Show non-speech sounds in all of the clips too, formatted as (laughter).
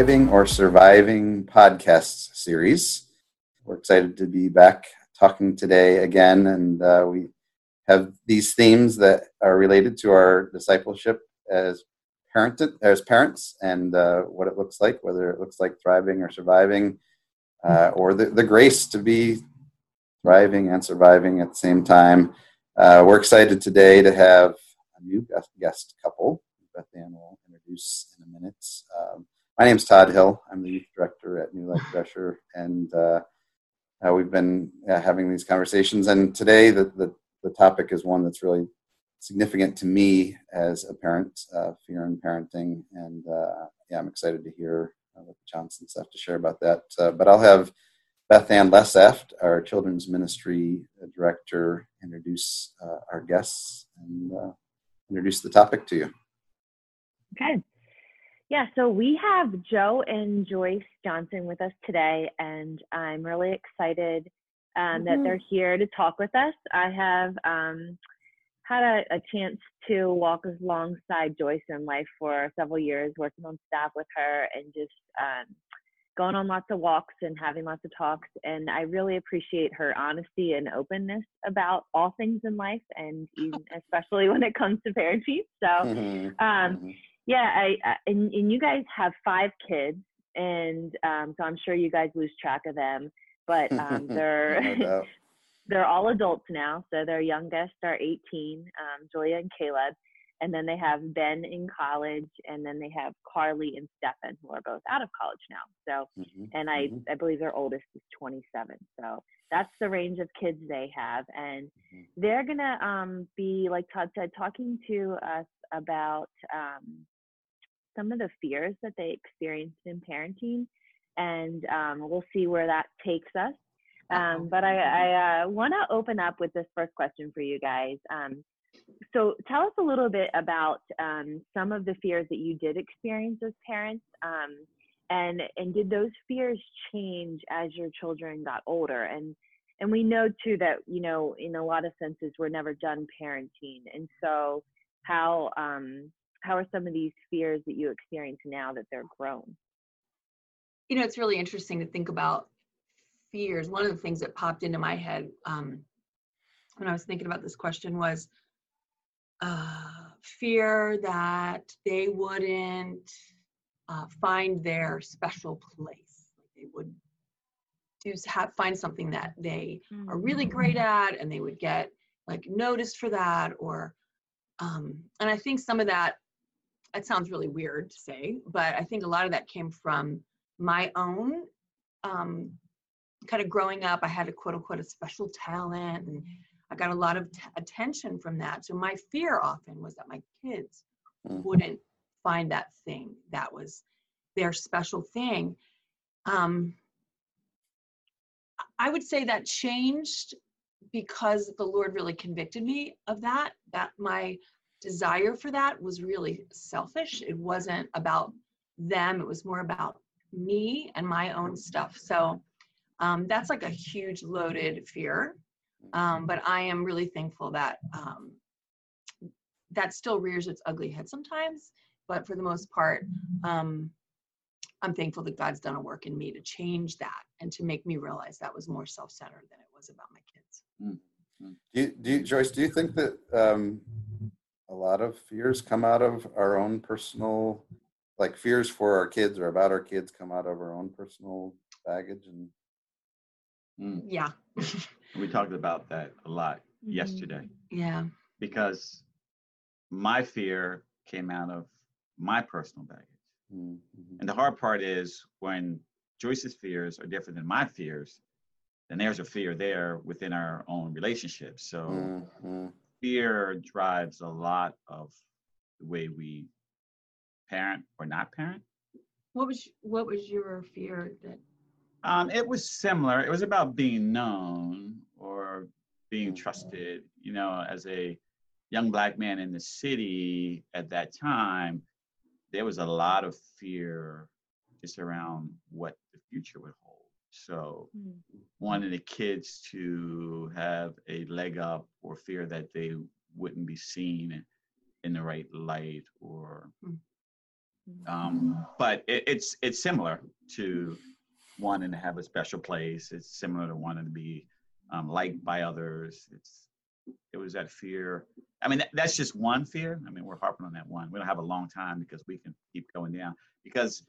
Thriving or Surviving podcast series. We're excited to be back talking today again, and uh, we have these themes that are related to our discipleship as parent as parents and uh, what it looks like, whether it looks like thriving or surviving, uh, or the, the grace to be thriving and surviving at the same time. Uh, we're excited today to have a new guest couple. Beth Ann will introduce in a minute. Um, my name is Todd Hill. I'm the youth director at New Life Dresher, and uh, uh, we've been uh, having these conversations. And today, the, the, the topic is one that's really significant to me as a parent, uh, fear and parenting. And uh, yeah, I'm excited to hear uh, what Johnson stuff to share about that. but I'll have Beth Ann Leseft, our children's ministry director, introduce our guests and introduce the topic to you. Okay. Yeah, so we have Joe and Joyce Johnson with us today, and I'm really excited um, mm-hmm. that they're here to talk with us. I have um, had a, a, chance to walk alongside Joyce in life for several years, working on staff with her and just um, going on lots of walks and having lots of talks. And I really appreciate her honesty and openness about all things in life, and even, (laughs) especially when it comes to parenting. So, mm-hmm. Yeah, I, I and, and you guys have five kids, and um, so I'm sure you guys lose track of them. But um, (laughs) they're no (laughs) they're all adults now. So their youngest are 18, um, Julia and Caleb, and then they have Ben in college, and then they have Carly and Stefan, who are both out of college now. So, mm-hmm. and I mm-hmm. I believe their oldest is 27. So that's the range of kids they have, and mm-hmm. they're gonna um, be like Todd said, talking to us about um, some of the fears that they experienced in parenting, and um, we'll see where that takes us. Um, but I, I uh, want to open up with this first question for you guys. Um, so tell us a little bit about um, some of the fears that you did experience as parents, um, and and did those fears change as your children got older? And and we know too that you know in a lot of senses we're never done parenting, and so how um, how are some of these fears that you experience now that they're grown? You know, it's really interesting to think about fears. One of the things that popped into my head um, when I was thinking about this question was uh, fear that they wouldn't uh, find their special place. They would do have find something that they are really great mm. at, and they would get like noticed for that, or um, and I think some of that that sounds really weird to say, but I think a lot of that came from my own um, kind of growing up. I had a quote unquote a special talent, and I got a lot of t- attention from that. So my fear often was that my kids mm-hmm. wouldn't find that thing that was their special thing. Um, I would say that changed because the Lord really convicted me of that. That my desire for that was really selfish. It wasn't about them, it was more about me and my own stuff. So um, that's like a huge loaded fear. Um, but I am really thankful that um, that still rears its ugly head sometimes. But for the most part, um, I'm thankful that God's done a work in me to change that and to make me realize that was more self centered than it was about my kids. Mm-hmm. Do you, do you, Joyce, do you think that um, a lot of fears come out of our own personal like fears for our kids or about our kids come out of our own personal baggage and mm. yeah (laughs) we talked about that a lot mm-hmm. yesterday yeah because my fear came out of my personal baggage mm-hmm. and the hard part is when joyce's fears are different than my fears then there's a fear there within our own relationship so mm-hmm fear drives a lot of the way we parent or not parent. What was what was your fear that? Um, it was similar. It was about being known or being trusted. You know, as a young black man in the city at that time, there was a lot of fear just around what the future would hold. So mm-hmm. wanting the kids to have a leg up or fear that they wouldn't be seen in the right light or mm-hmm. Um, but it, it's it's similar to wanting to have a special place. It's similar to wanting to be um, liked by others. It's it was that fear. I mean, that, that's just one fear. I mean, we're harping on that one. We don't have a long time because we can keep going down because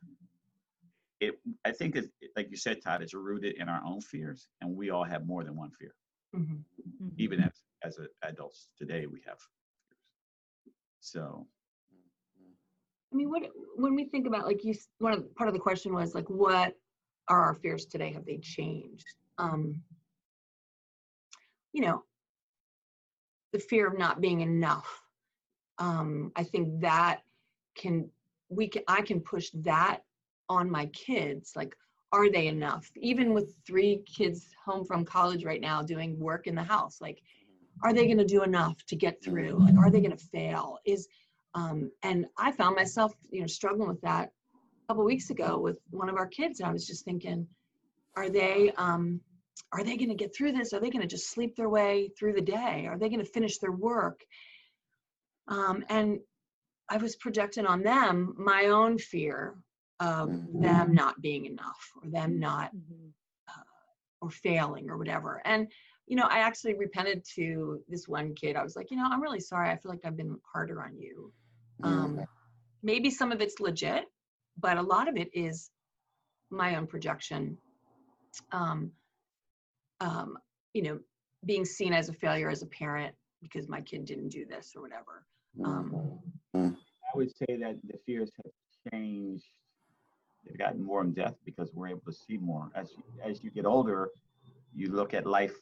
it. I think, it, like you said, Todd, it's rooted in our own fears, and we all have more than one fear. Mm-hmm. Mm-hmm. Even as as a, adults today, we have fears. So I mean, what when we think about like you, one of the, part of the question was like, what are our fears today? Have they changed? Um, you know, the fear of not being enough. Um, I think that can we can I can push that on my kids. Like, are they enough? Even with three kids home from college right now doing work in the house, like, are they going to do enough to get through? Like, are they going to fail? Is um, and I found myself, you know, struggling with that couple weeks ago with one of our kids, and I was just thinking, are they, um, are they going to get through this? Are they going to just sleep their way through the day? Are they going to finish their work? Um, and I was projecting on them my own fear of them not being enough or them not Mhm. or failing or whatever. And you know, I actually repented to this one kid. I was like, you know, I'm really sorry. I feel like I've been harder on you. Um, maybe some of it's legit, but a lot of it is my own projection. Um, um, you know, being seen as a failure as a parent because my kid didn't do this or whatever. Um, I would say that the fears have changed. They've gotten more in depth because we're able to see more. As you, as you get older, you look at life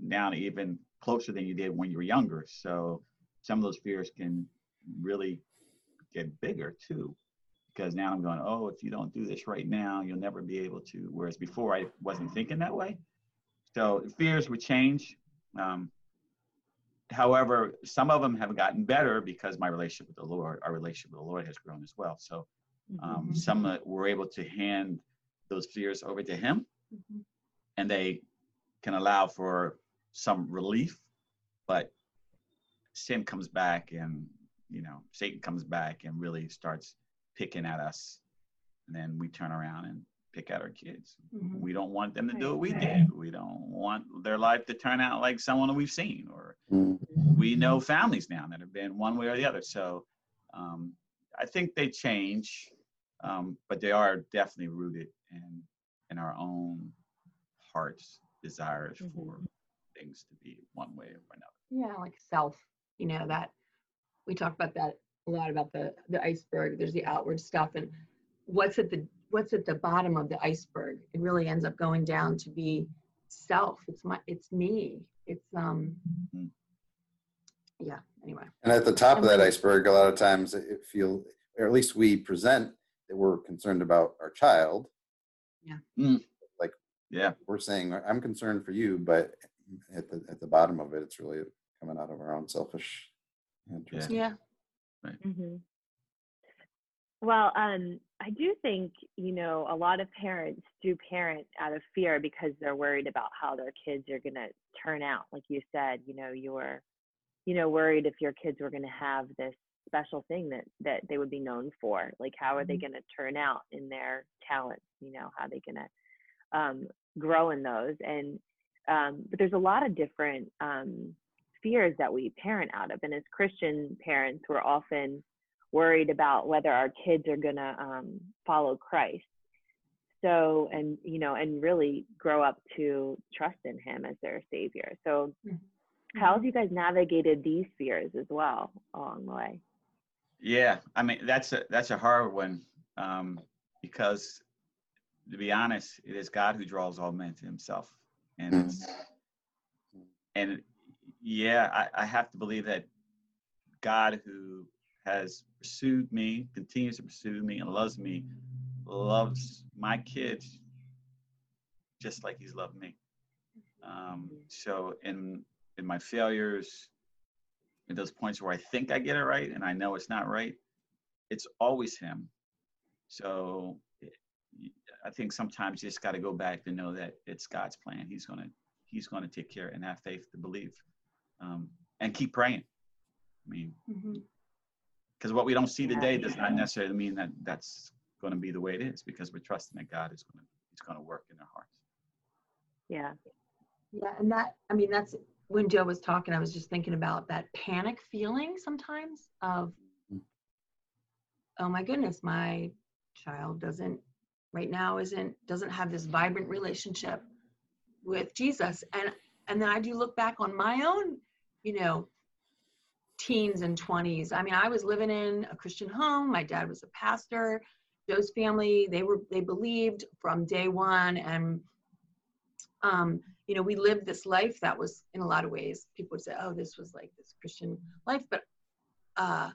now even closer than you did when you were younger. So some of those fears can really get bigger too. Because now I'm going, oh, if you don't do this right now, you'll never be able to. Whereas before I wasn't thinking that way. So fears would change. Um, however, some of them have gotten better because my relationship with the Lord, our relationship with the Lord has grown as well. So um, Mhm. some uh, were able to hand those fears over to Him, Mhm. and they can allow for some relief. But sin comes back, and you know Satan comes back and really starts picking at us, and then we turn around and pick at our kids. Mhm. We don't want them to do what we did. We don't want their life to turn out like someone we've seen, or Mm. we know families now that have been one way or the other. So um, I think they change, um, but they are definitely rooted in in our own hearts' desires Mhm. for things to be one way or another. yeah like self you know that we talk about that a lot about the the iceberg. There's the outward stuff and what's at the what's at the bottom of the iceberg. It really ends up going down to be self. It's my it's me. It's um Mhm. yeah anyway. And at the top of that iceberg, a lot of times it feel, or at least we present that we're concerned about our child. Yeah, Mm. Like yeah, We're saying I'm concerned for you, but at the at the bottom of it, it's really coming out of our own selfish interest. yeah hmm Well, um, I do think you know a lot of parents do parent out of fear because they're worried about how their kids are going to turn out. Like you said, you know, you were, you know, worried if your kids were going to have this special thing that that they would be known for. Like, how are they Mhm. going to turn out in their talents? You know, how are they going to um, grow in those? And um, but there's a lot of different um, fears that we parent out of, and as Christian parents, we're often worried about whether our kids are going to um, follow Christ. So, and, you know, and really grow up to trust in him as their savior. So, Mhm. how have you guys navigated these fears as well along the way? yeah. I mean, that's a that's a hard one um, because, to be honest, it is God who draws all men to Himself, and Mm. it's and yeah, I, I have to believe that God, who has pursued me, continues to pursue me, and loves me, loves my kids just like He's loved me. Um, so in in my failures, in those points where I think I get it right and I know it's not right, it's always Him. So I think sometimes you just got to go back to know that it's God's plan. He's gonna He's gonna take care and have faith to believe, um, and keep praying. I mean, because what we don't see Yeah. today does not necessarily mean that that's going to be the way it is because we're trusting that God is going to is going to work in their hearts. Yeah. Yeah, and that I mean that's when Joe was talking, I was just thinking about that panic feeling sometimes of Mhm. oh my goodness, my child doesn't right now isn't doesn't have this vibrant relationship with Jesus. And and then I do look back on my own, you know, teens and 20s. I mean, I was living in a Christian home. My dad was a pastor. Joe's family, they were they believed from day one and um, you know, we lived this life that was in a lot of ways, people would say, oh, this was like this Christian life. But uh,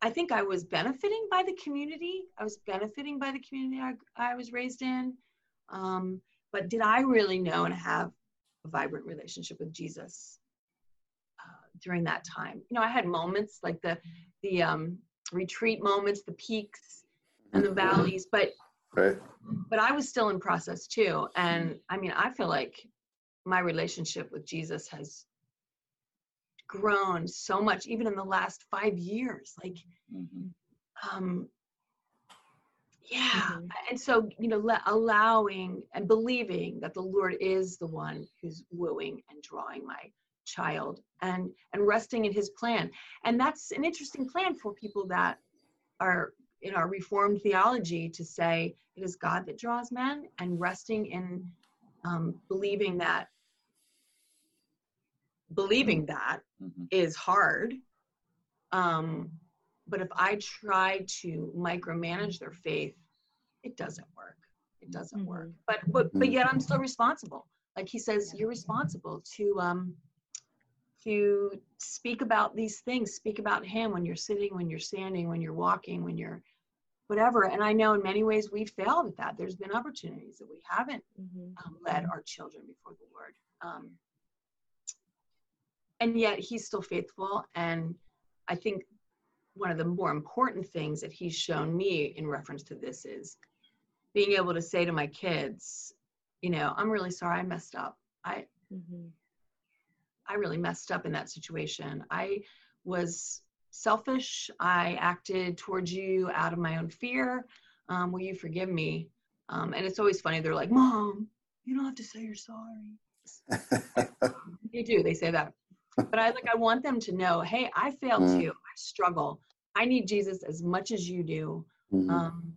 I think I was benefiting by the community. I was benefiting by the community I, I was raised in. Um, but did I really know and have a vibrant relationship with Jesus during that time? You know, I had moments like the the um, retreat moments, the peaks and the valleys, but Right. but I was still in process too. And I mean, I feel like my relationship with Jesus has grown so much, even in the last five years. Like, Mhm. um, yeah. Mhm. And so, you know, le- allowing and believing that the Lord is the one who's wooing and drawing my child and and resting in his plan. And that's an interesting plan for people that are in our reformed theology to say it is god that draws men and resting in um, believing that believing that Mhm. is hard um, but if i try to micromanage their faith it doesn't work. It doesn't work. But but but yet i'm still responsible. Like he says you're responsible to um to speak about these things speak about him when you're sitting when you're standing when you're walking when you're whatever and i know in many ways we've failed at that there's been opportunities that we haven't Mhm. um, led our children before the Lord. Um, and yet he's still faithful. And I think one of the more important things that he's shown me in reference to this is being able to say to my kids, you know, I'm really sorry I messed up. I, Mhm. I really messed up in that situation. I was selfish. I acted towards you out of my own fear. Um, will you forgive me? Um, and it's always funny. They're like, Mom, you don't have to say you're sorry. (laughs) They do. They say that. But I like. I want them to know, hey, I fail Mm. too. I struggle. I need Jesus as much as you do. Mhm. Um,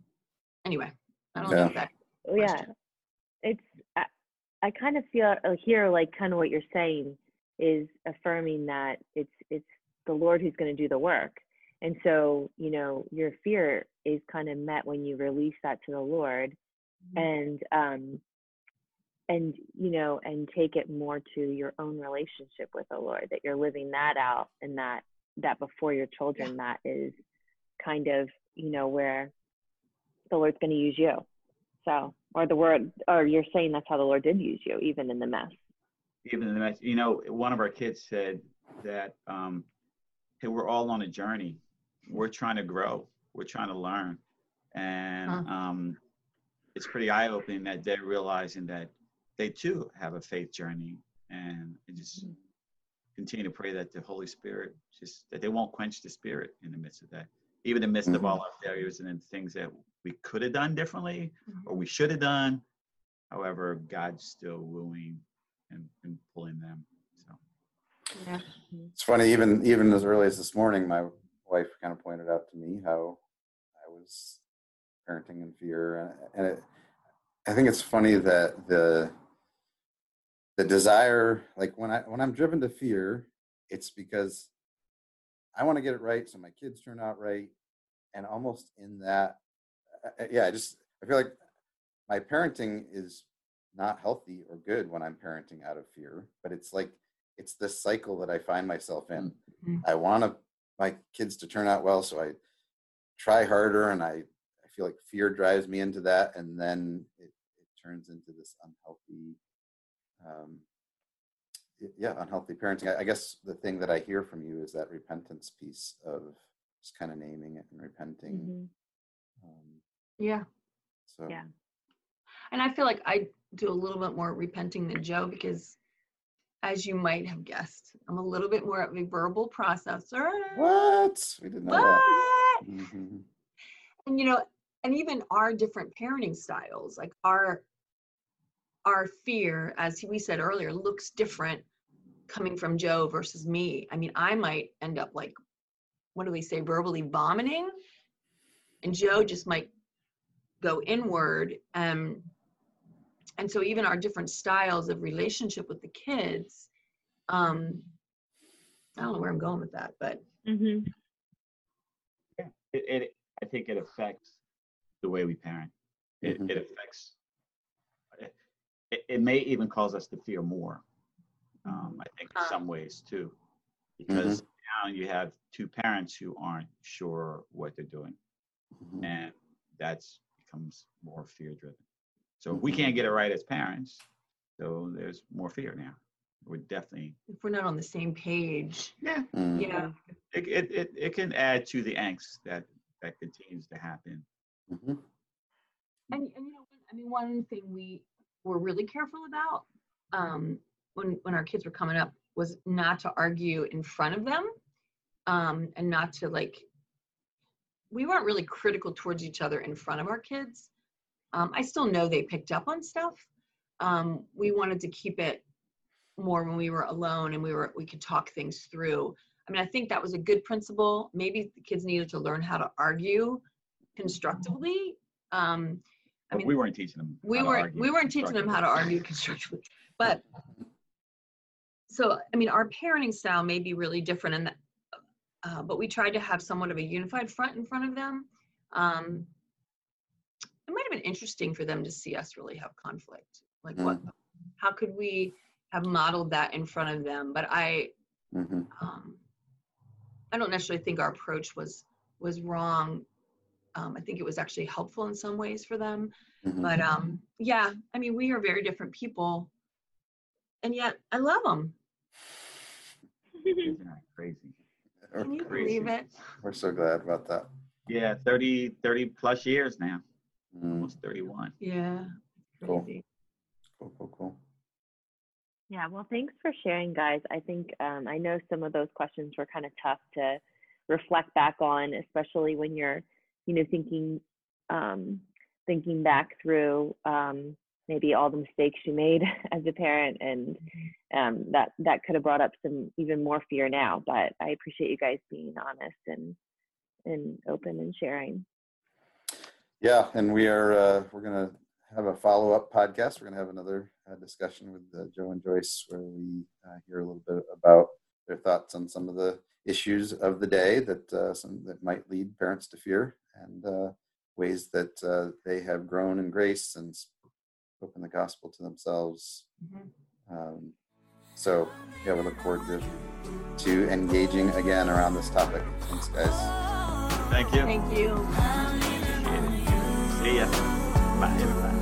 anyway, I don't Yeah. know that. Yeah it's I, I kind of feel uh, here like kind of what you're saying is affirming that it's it's the lord who's going to do the work. And so you know your fear is kind of met when you release that to the lord and um and you know and take it more to your own relationship with the lord that you're living that out and that that before your children that is kind of you know where the lord's going to use you. So or the word or you're saying that's how the lord did use you even in the mess Even in the mess, you know, one of our kids said that, um, hey, we're all on a journey. We're trying to grow. We're trying to learn. And Huh. um, it's pretty eye opening that they're realizing that they too have a faith journey. And I just continue to pray that the Holy Spirit just, that they won't quench the spirit in the midst of that. Even in the midst of Mhm. all our failures and then things that we could have done differently Mhm. or we should have done. However, God's still wooing and, and pulling them. So Yeah. It's funny, even even as early as this morning, my wife kind of pointed out to me how I was parenting in fear, and, and it, I think it's funny that the the desire, like when I when I'm driven to fear, it's because I want to get it right, so my kids turn out right, and almost in that, uh, yeah, I just I feel like my parenting is not healthy or good when I'm parenting out of fear, but it's like it's this cycle that I find myself in. Mhm. I want my kids to turn out well, so I try harder, and I, I feel like fear drives me into that, and then it, it turns into this unhealthy, um, yeah, unhealthy parenting. I, I guess the thing that I hear from you is that repentance piece of just kind of naming it and repenting. Mhm. Um, Yeah. so Yeah. And I feel like I do a little bit more repenting than Joe because as you might have guessed. I'm a little bit more of a verbal processor. What? We didn't know What? that. Mhm. And you know, and even our different parenting styles, like our our fear, as we said earlier, looks different coming from Joe versus me. I mean, I might end up like, what do we say, verbally vomiting, and Joe just might go inward. Um, and so even our different styles of relationship with the kids, um, I don't know where I'm going with that, but hmm it, it I think it affects the way we parent. It, Mhm. it affects. It, it may even cause us to fear more. Um, I think in Uh. some ways too, because now you have two parents who aren't sure what they're doing, Mhm. and that's becomes more fear driven. So if we can't get it right as parents, so there's more fear now. We're definitely if we're not on the same page, yeah. Mhm. yeah. It, it, it, it can add to the angst that that continues to happen. Mhm. And, and you know, I mean, one thing we were really careful about um, when when our kids were coming up was not to argue in front of them, um, and not to like. We weren't really critical towards each other in front of our kids. Um, I still know they picked up on stuff. Um, we wanted to keep it more when we were alone and we were we could talk things through. I mean, I think that was a good principle. Maybe the kids needed to learn how to argue constructively. Um, I mean, we weren't teaching them. we weren't we weren't teaching them how to argue constructively but so i mean our parenting style may be really different and uh, but we tried to have somewhat of a unified front in front of them um, it might have been interesting for them to see us really have conflict like what how could we have modeled that in front of them but i Mhm. um, I don't necessarily think our approach was was wrong. Um, I think it was actually helpful in some ways for them. Mhm. But um, yeah, I mean, we are very different people, and yet I love them. Kids are crazy. We're Can you crazy. believe it? We're so glad about that. Yeah, 30, 30 plus years now, Mm. Almost 31. Yeah, Cool. Cool, cool, cool. Yeah, well, thanks for sharing, guys. I think um, I know some of those questions were kind of tough to reflect back on, especially when you're, you know, thinking, um, thinking back through um, maybe all the mistakes you made (laughs) as a parent, and um, that that could have brought up some even more fear now. But I appreciate you guys being honest and and open and sharing. Yeah, and we are uh, we're gonna have a follow up podcast. We're gonna have another uh, discussion with uh, Joe and Joyce where we uh, hear a little bit about their thoughts on some of the issues of the day that uh, some that might lead parents to fear and uh, ways that uh, they have grown in grace and spoken the gospel to themselves. Mhm. Um, so yeah, we look forward to to engaging again around this topic. Thanks, guys. Thank you. Thank you. Appreciate it. See ya. Bye, everybody.